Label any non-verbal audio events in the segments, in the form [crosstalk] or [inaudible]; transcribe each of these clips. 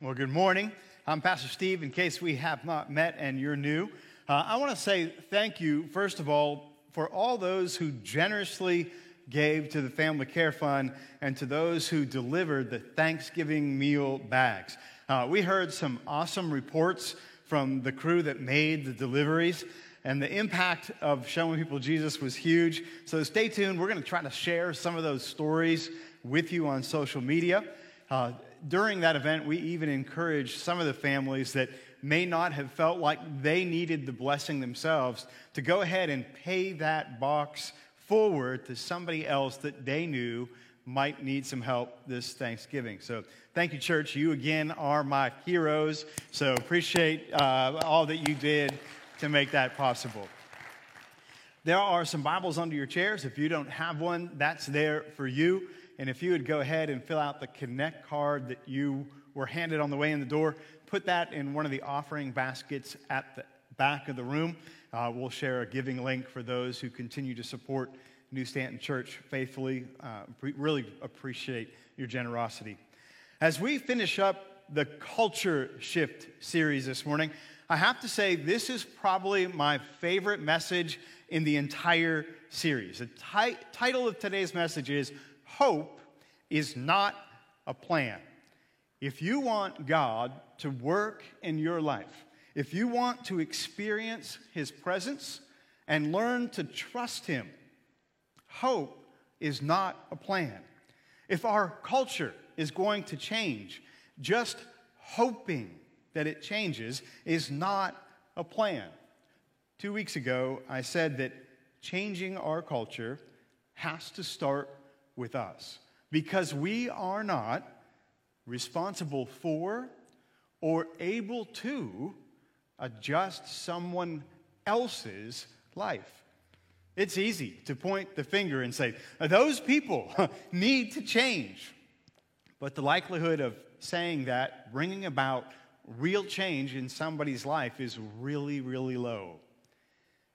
Well, good morning. I'm Pastor Steve. In case we have not met and you're new, uh, I want to say thank you, first of all, for all those who generously gave to the Family Care Fund and to those who delivered the Thanksgiving meal bags. Uh, we heard some awesome reports from the crew that made the deliveries, and the impact of showing people Jesus was huge. So stay tuned. We're going to try to share some of those stories with you on social media. Uh, during that event, we even encouraged some of the families that may not have felt like they needed the blessing themselves to go ahead and pay that box forward to somebody else that they knew might need some help this Thanksgiving. So, thank you, church. You again are my heroes. So, appreciate uh, all that you did to make that possible. There are some Bibles under your chairs. If you don't have one, that's there for you. And if you would go ahead and fill out the Connect card that you were handed on the way in the door, put that in one of the offering baskets at the back of the room. Uh, we'll share a giving link for those who continue to support New Stanton Church faithfully. Uh, really appreciate your generosity. As we finish up the Culture Shift series this morning, I have to say this is probably my favorite message in the entire series. The ti- title of today's message is hope is not a plan. If you want God to work in your life, if you want to experience His presence and learn to trust Him, hope is not a plan. If our culture is going to change, just hoping that it changes is not a plan. Two weeks ago, I said that changing our culture has to start with us because we are not responsible for or able to adjust someone else's life. It's easy to point the finger and say, those people [laughs] need to change. But the likelihood of saying that, bringing about real change in somebody's life, is really, really low.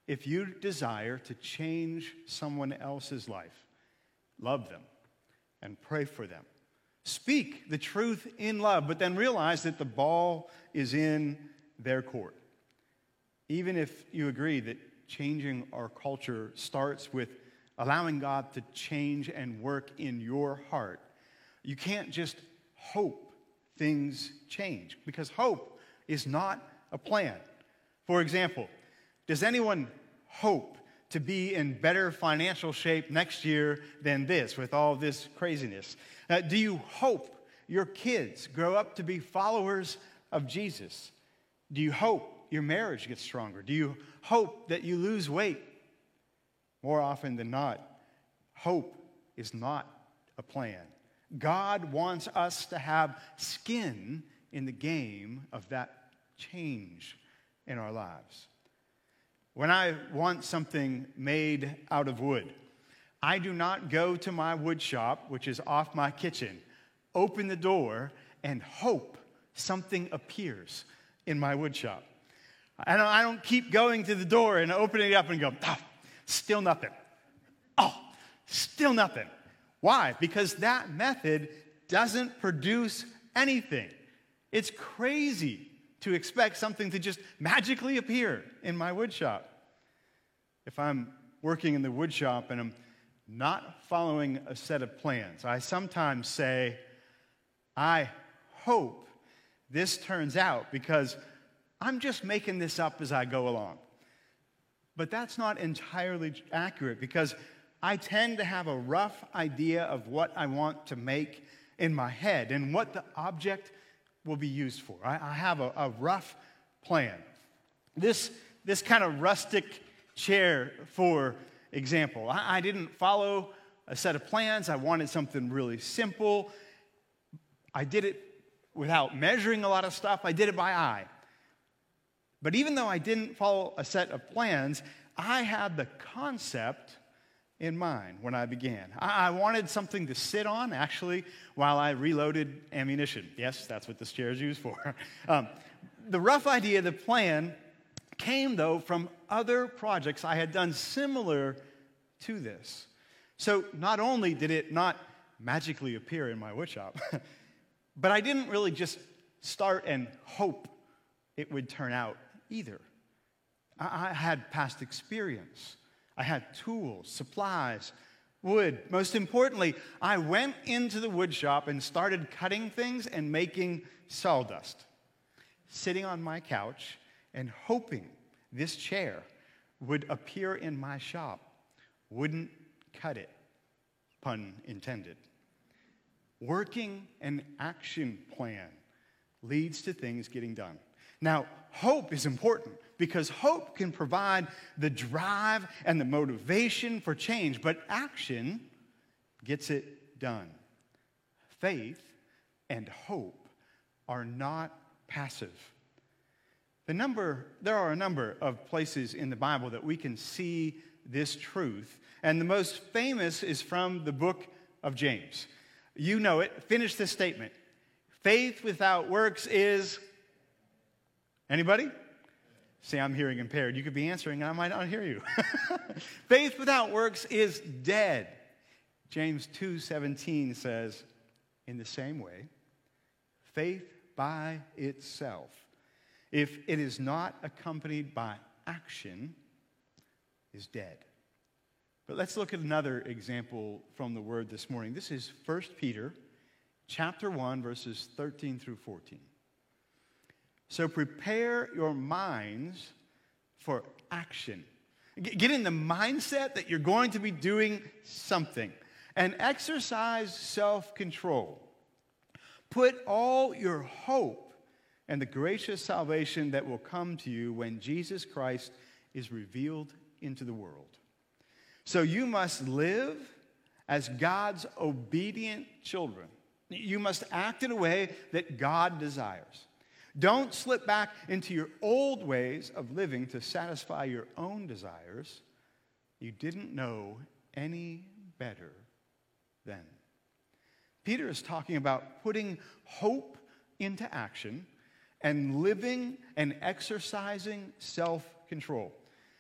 If you desire to change someone else's life, love them, and pray for them. Speak the truth in love, but then realize that the ball is in their court. Even if you agree that changing our culture starts with allowing God to change and work in your heart, you can't just hope things change because hope is not a plan. For example, does anyone hope to be in better financial shape next year than this with all this craziness? Uh, do you hope your kids grow up to be followers of Jesus? Do you hope your marriage gets stronger? Do you hope that you lose weight? More often than not, hope is not a plan. God wants us to have skin in the game of that change in our lives. When I want something made out of wood, I do not go to my wood shop, which is off my kitchen, open the door, and hope something appears in my wood shop. I don't, I don't keep going to the door and opening it up and go, oh, still nothing. Oh, still nothing. Why? Because that method doesn't produce anything. It's crazy to expect something to just magically appear in my woodshop. If I'm working in the woodshop and I'm not following a set of plans, I sometimes say, I hope this turns out because I'm just making this up as I go along. But that's not entirely accurate because I tend to have a rough idea of what I want to make in my head and what the object will be used for. I, I have a, a, rough plan. This, this kind of rustic chair, for example, I, I didn't follow a set of plans. I wanted something really simple. I did it without measuring a lot of stuff, I did it by eye. But even though I didn't follow a set of plans, I had the concept in mind when I began. I, wanted something to sit on, actually, while I reloaded ammunition. Yes, that's what this chair is used for. [laughs] Um, the rough idea, the plan, came, though, from other projects I had done similar to this. So not only did it not magically appear in my woodshop, [laughs] but I didn't really just start and hope it would turn out either. I, I had past experience, I had tools, supplies, wood. Most importantly, I went into the wood shop and started cutting things and making sawdust, sitting on my couch and hoping this chair would appear in my shop, wouldn't cut it, pun intended. Working an action plan leads to things getting done. Now, hope is important because hope can provide the drive and the motivation for change, but action gets it done. Faith and hope are not passive. The number, there are a number of places in the Bible that we can see this truth, and the most famous is from the book of James. You know it. Finish this statement. Faith without works is anybody? See, I'm hearing impaired. You could be answering and I might not hear you. [laughs] Faith without works is dead. James 2:17 says, in the same way, faith by itself, if it is not accompanied by action, is dead. But let's look at another example from the word this morning. This is 1 Peter chapter 1 verses 13 through 14. So prepare your minds for action. Get in the mindset that you're going to be doing something and exercise self control. Put all your hope and the gracious salvation that will come to you when Jesus Christ is revealed into the world. So you must live as God's obedient children. You must act in a way that God desires. Don't slip back into your old ways of living to satisfy your own desires. You didn't know any better then. Peter is talking about putting hope into action and living and exercising self control.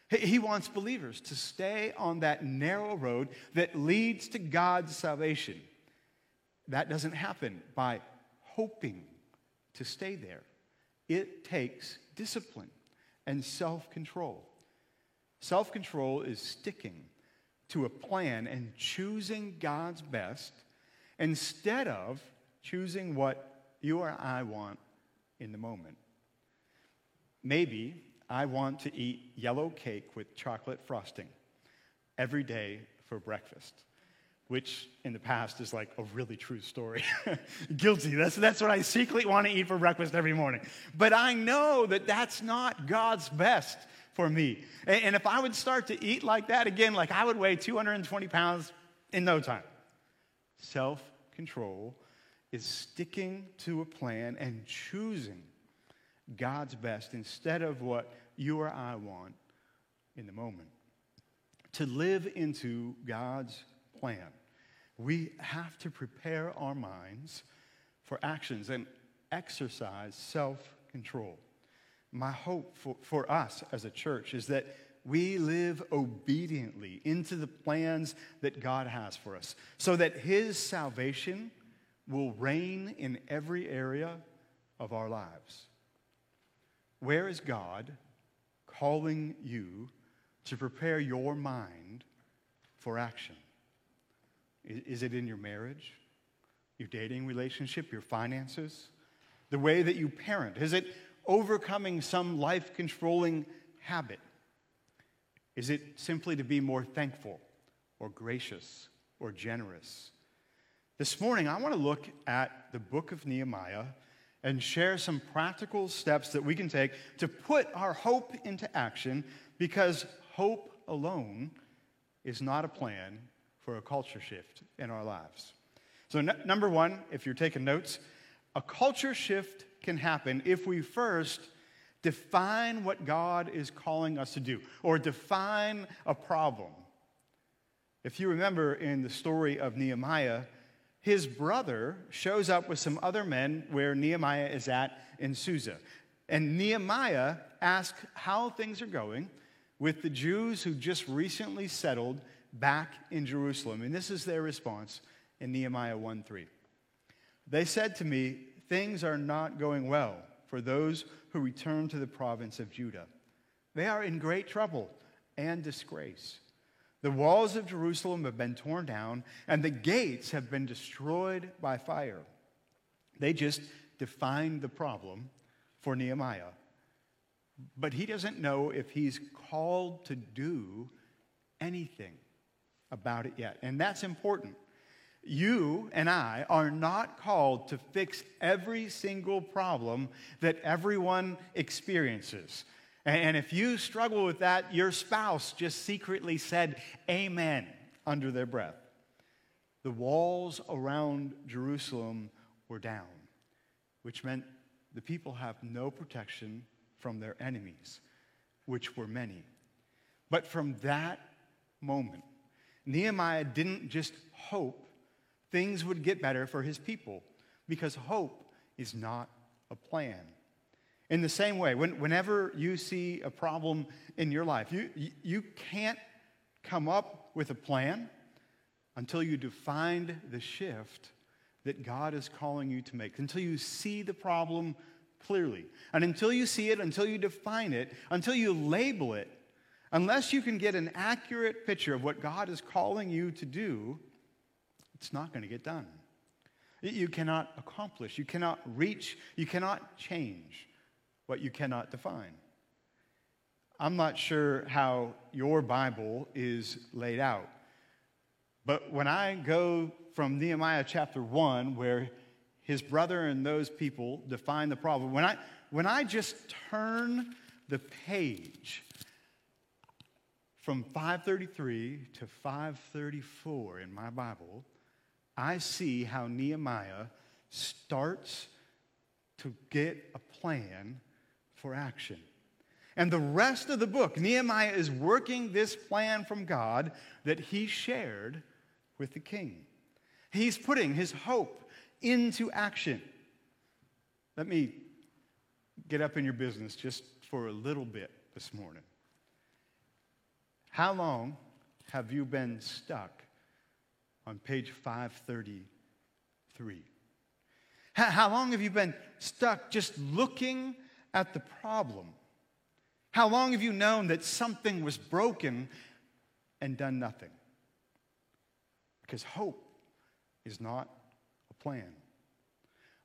He wants believers to stay on that narrow road that leads to God's salvation. That doesn't happen by hoping to stay there. It takes discipline and self control. Self control is sticking to a plan and choosing God's best instead of choosing what you or I want in the moment. Maybe I want to eat yellow cake with chocolate frosting every day for breakfast which in the past is like a really true story. [laughs] Guilty. That's, that's what I secretly want to eat for breakfast every morning. But I know that that's not God's best for me. And, and if I would start to eat like that again, like I would weigh 220 pounds in no time. Self control is sticking to a plan and choosing God's best instead of what you or I want in the moment. To live into God's plan. We have to prepare our minds for actions and exercise self control. My hope for, for us as a church is that we live obediently into the plans that God has for us so that His salvation will reign in every area of our lives. Where is God calling you to prepare your mind for action? Is it in your marriage, your dating relationship, your finances, the way that you parent? Is it overcoming some life controlling habit? Is it simply to be more thankful or gracious or generous? This morning, I want to look at the book of Nehemiah and share some practical steps that we can take to put our hope into action because hope alone is not a plan for a culture shift in our lives. So, n- number one, if you're taking notes, a culture shift can happen if we first define what God is calling us to do or define a problem. If you remember in the story of Nehemiah, his brother shows up with some other men where Nehemiah is at in Susa. And Nehemiah asks how things are going with the Jews who just recently settled back in Jerusalem. And this is their response in Nehemiah 1 3. They said to me, things are not going well for those who return to the province of Judah. They are in great trouble and disgrace. The walls of Jerusalem have been torn down, and the gates have been destroyed by fire. They just defined the problem for Nehemiah. But he doesn't know if he's called to do anything about it yet. And that's important. You and I are not called to fix every single problem that everyone experiences. And if you struggle with that, your spouse just secretly said amen under their breath. The walls around Jerusalem were down, which meant the people have no protection from their enemies, which were many. But from that moment, Nehemiah didn't just hope things would get better for his people, because hope is not a plan. In the same way, when, whenever you see a problem in your life, you, you can't come up with a plan until you define the shift that God is calling you to make, until you see the problem clearly. And until you see it, until you define it, until you label it, unless you can get an accurate picture of what God is calling you to do, it's not going to get done. You cannot accomplish, you cannot reach, you cannot change what you cannot define. I'm not sure how your Bible is laid out, but when I go from Nehemiah chapter 1, where his brother and those people define the problem, when I, when I just turn the page from 533 to 534 in my Bible, I see how Nehemiah starts to get a plan for action. And the rest of the book, Nehemiah is working this plan from God that he shared with the king. He's putting his hope into action. Let me get up in your business just for a little bit this morning. How long have you been stuck on page 533? How long have you been stuck just looking at the problem? How long have you known that something was broken and done nothing? Because hope is not a plan.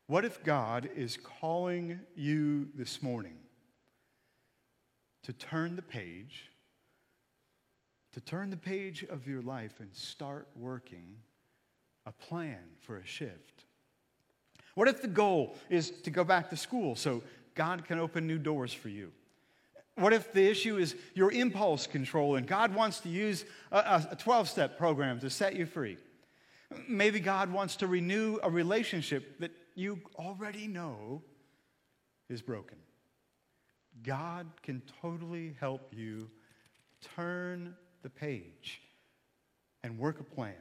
What if God is calling you this morning to turn the page to turn the page of your life and start working a plan for a shift? What if the goal is to go back to school so God can open new doors for you? What if the issue is your impulse control and God wants to use a 12 step program to set you free? Maybe God wants to renew a relationship that you already know is broken. God can totally help you turn the page and work a plan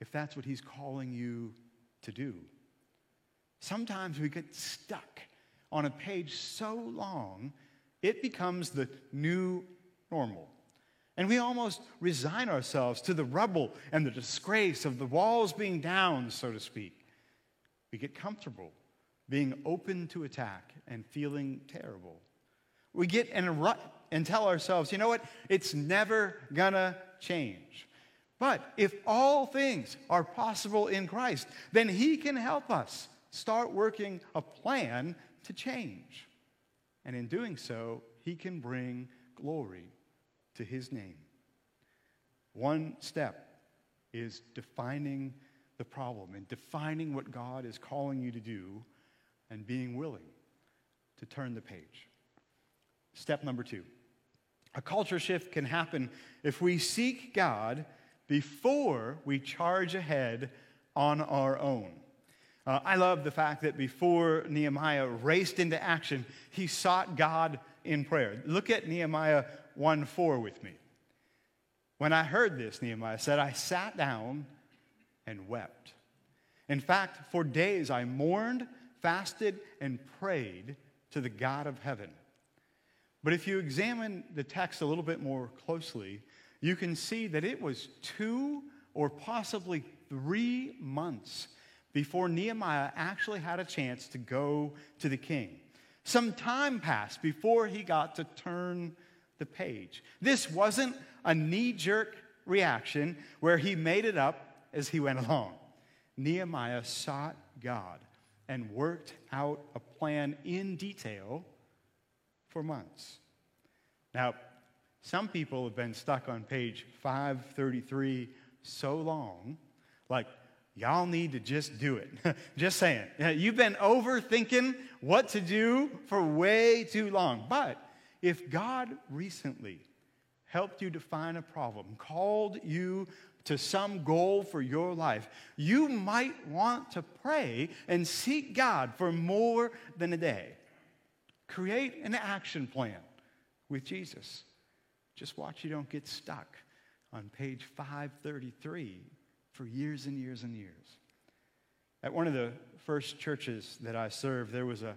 if that's what He's calling you to do. Sometimes we get stuck on a page so long, it becomes the new normal. And we almost resign ourselves to the rubble and the disgrace of the walls being down, so to speak. We get comfortable being open to attack and feeling terrible. We get in a rut and tell ourselves, you know what? It's never gonna change. But if all things are possible in Christ, then He can help us start working a plan to change. And in doing so, He can bring glory to His name. One step is defining the problem and defining what God is calling you to do and being willing to turn the page. Step number two a culture shift can happen if we seek God before we charge ahead on our own. Uh, I love the fact that before Nehemiah raced into action, he sought God in prayer. Look at Nehemiah 1 4 with me. When I heard this, Nehemiah said, I sat down and wept. In fact, for days I mourned, fasted, and prayed to the God of heaven. But if you examine the text a little bit more closely, you can see that it was two or possibly three months before Nehemiah actually had a chance to go to the king. Some time passed before he got to turn the page. This wasn't a knee jerk reaction where he made it up as he went along. Nehemiah sought God and worked out a plan in detail for months. Now, some people have been stuck on page 533 so long, like, y'all need to just do it. [laughs] just saying. [laughs] You've been overthinking what to do for way too long. But if God recently helped you define a problem, called you to some goal for your life, you might want to pray and seek God for more than a day. Create an action plan with Jesus. Just watch you don't get stuck on page 533 for years and years and years. At one of the first churches that I served, there was a,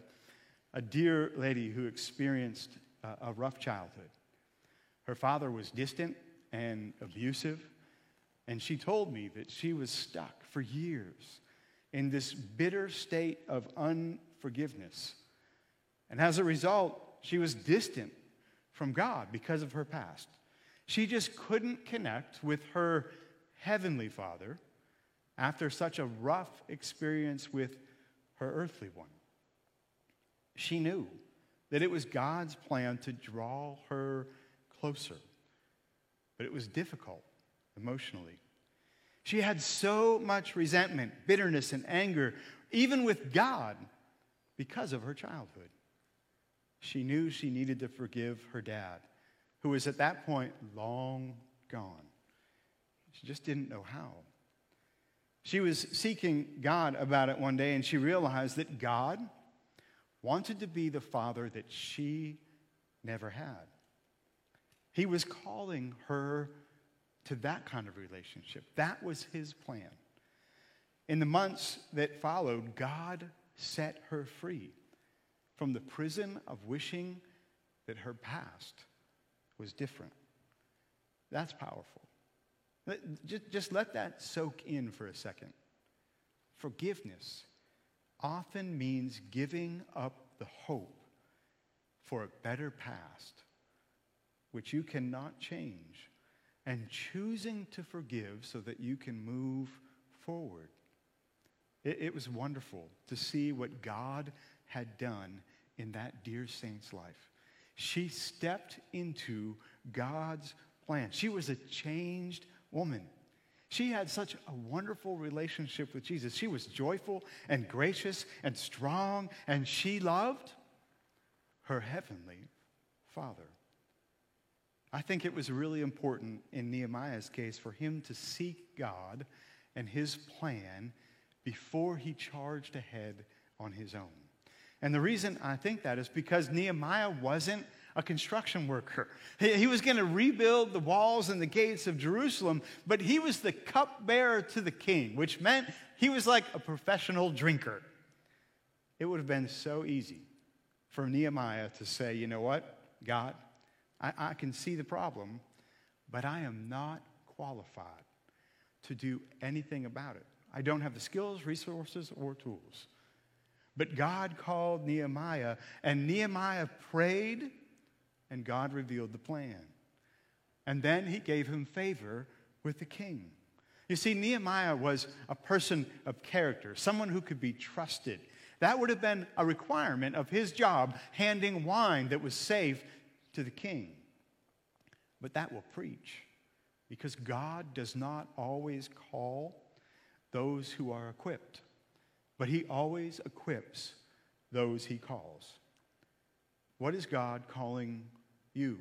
a dear lady who experienced a, a rough childhood. Her father was distant and abusive, and she told me that she was stuck for years in this bitter state of unforgiveness. And as a result, she was distant from God because of her past. She just couldn't connect with her heavenly father after such a rough experience with her earthly one. She knew that it was God's plan to draw her closer, but it was difficult emotionally. She had so much resentment, bitterness, and anger, even with God, because of her childhood. She knew she needed to forgive her dad, who was at that point long gone. She just didn't know how. She was seeking God about it one day, and she realized that God wanted to be the father that she never had. He was calling her to that kind of relationship. That was his plan. In the months that followed, God set her free from the prison of wishing that her past was different. That's powerful. Just, just let that soak in for a second. Forgiveness often means giving up the hope for a better past, which you cannot change, and choosing to forgive so that you can move forward. It, it was wonderful to see what God had done in that dear saint's life. She stepped into God's plan. She was a changed woman. She had such a wonderful relationship with Jesus. She was joyful and gracious and strong, and she loved her heavenly Father. I think it was really important in Nehemiah's case for him to seek God and his plan before he charged ahead on his own. And the reason I think that is because Nehemiah wasn't a construction worker. He, was going to rebuild the walls and the gates of Jerusalem, but he was the cupbearer to the king, which meant he was like a professional drinker. It would have been so easy for Nehemiah to say, you know what, God, I, I can see the problem, but I am not qualified to do anything about it. I don't have the skills, resources, or tools. But God called Nehemiah, and Nehemiah prayed and God revealed the plan. And then he gave him favor with the king. You see, Nehemiah was a person of character, someone who could be trusted. That would have been a requirement of his job, handing wine that was safe to the king. But that will preach, because God does not always call those who are equipped, but he always equips those he calls. What is God calling you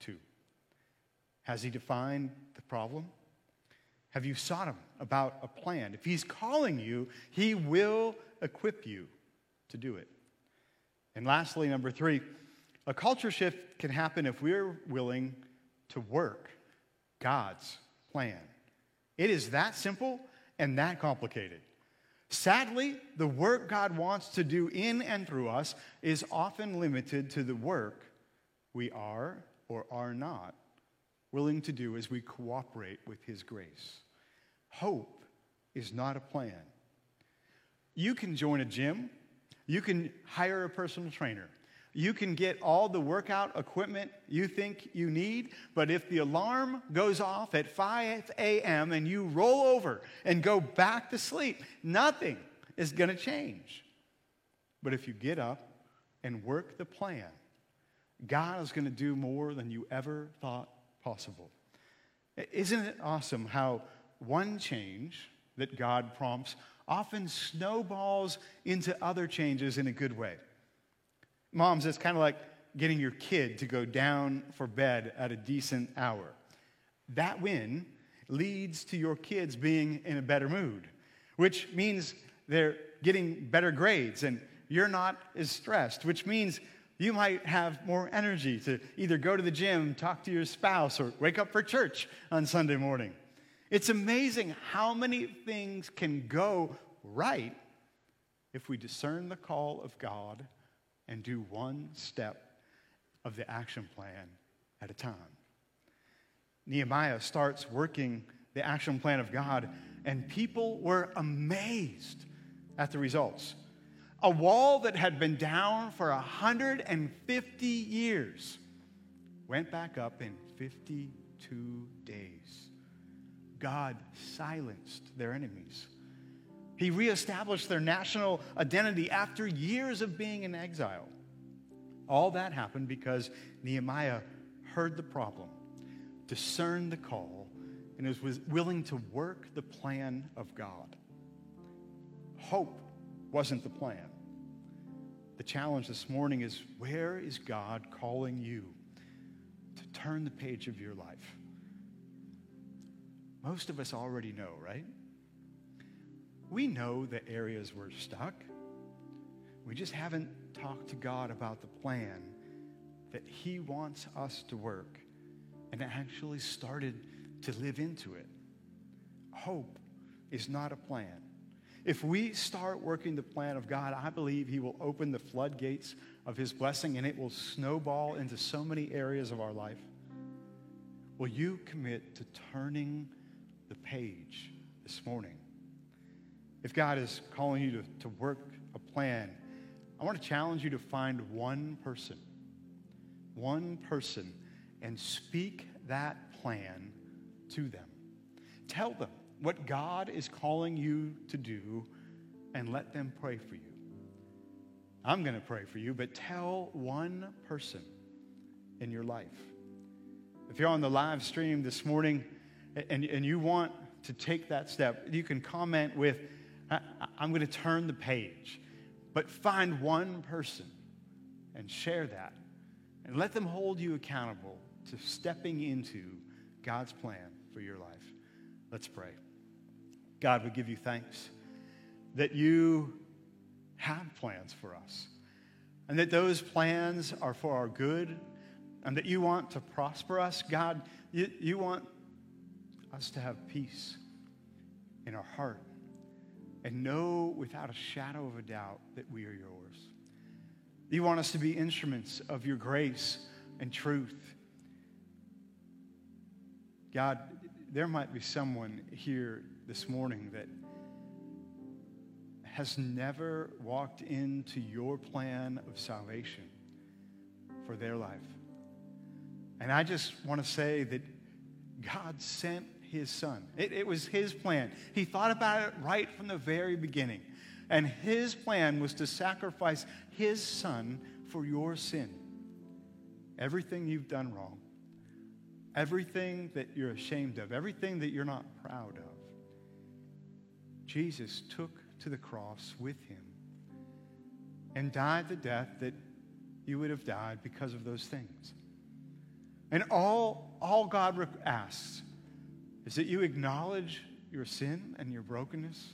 to? Has He defined the problem? Have you sought Him about a plan? If He's calling you, He will equip you to do it. And lastly, number three, a culture shift can happen if we're willing to work God's plan. It is that simple and that complicated. Sadly, the work God wants to do in and through us is often limited to the work we are or are not willing to do as we cooperate with His grace. Hope is not a plan, You can join a gym, you can hire a personal trainer. You can get all the workout equipment you think you need, but if the alarm goes off at 5 a.m. and you roll over and go back to sleep, nothing is going to change. But if you get up and work the plan, God is going to do more than you ever thought possible. Isn't it awesome how one change that God prompts often snowballs into other changes in a good way? Moms, it's kind of like getting your kid to go down for bed at a decent hour. That win leads to your kids being in a better mood, which means they're getting better grades and you're not as stressed, which means you might have more energy to either go to the gym, talk to your spouse, or wake up for church on Sunday morning. It's amazing how many things can go right if we discern the call of God and do one step of the action plan at a time. Nehemiah starts working the action plan of God, and people were amazed at the results. A wall that had been down for 150 years went back up in 52 days. God silenced their enemies. He reestablished their national identity after years of being in exile. All that happened because Nehemiah heard the problem, discerned the call, and was willing to work the plan of God. Hope wasn't the plan. The challenge this morning is where is God calling you to turn the page of your life? Most of us already know, right? We know the areas we're stuck. We just haven't talked to God about the plan that He wants us to work and actually started to live into it. Hope is not a plan. If we start working the plan of God, I believe He will open the floodgates of His blessing and it will snowball into so many areas of our life. Will you commit to turning the page this morning? If God is calling you to, to work a plan, I want to challenge you to find one person, one person, and speak that plan to them. Tell them what God is calling you to do and let them pray for you. I'm going to pray for you, but tell one person in your life. If you're on the live stream this morning and, and you want to take that step, you can comment with, I'm going to turn the page. But find one person and share that and let them hold you accountable to stepping into God's plan for your life. Let's pray. God, we give you thanks that you have plans for us and that those plans are for our good and that you want to prosper us. God, you, you want us to have peace in our heart and know without a shadow of a doubt that we are yours. You want us to be instruments of your grace and truth. God, there might be someone here this morning that has never walked into your plan of salvation for their life. And I just want to say that God sent his son. It, it, was his plan. He thought about it right from the very beginning. And his plan was to sacrifice his son for your sin. Everything you've done wrong, everything that you're ashamed of, everything that you're not proud of, Jesus took to the cross with him and died the death that you would have died because of those things. And all, all God asks is that you acknowledge your sin and your brokenness,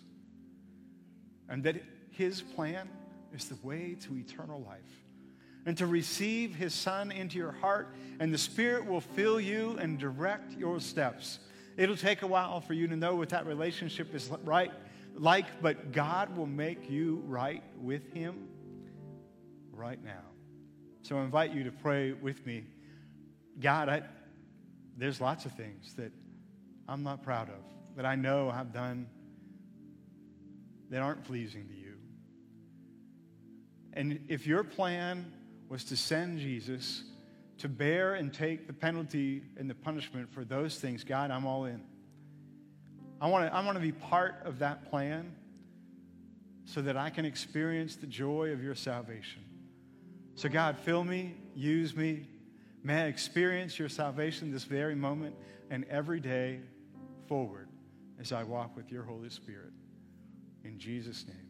and that His plan is the way to eternal life. And to receive His Son into your heart, and the Spirit will fill you and direct your steps. It'll take a while for you to know what that relationship is right like, but God will make you right with Him right now. So I invite you to pray with me. God, I, there's lots of things that I'm not proud of, that I know I've done that aren't pleasing to you. And if your plan was to send Jesus to bear and take the penalty and the punishment for those things, God, I'm all in. I want to I want to be part of that plan so that I can experience the joy of your salvation. So, God, fill me, use me. May I experience your salvation this very moment and every day forward as I walk with your Holy Spirit. In Jesus' name.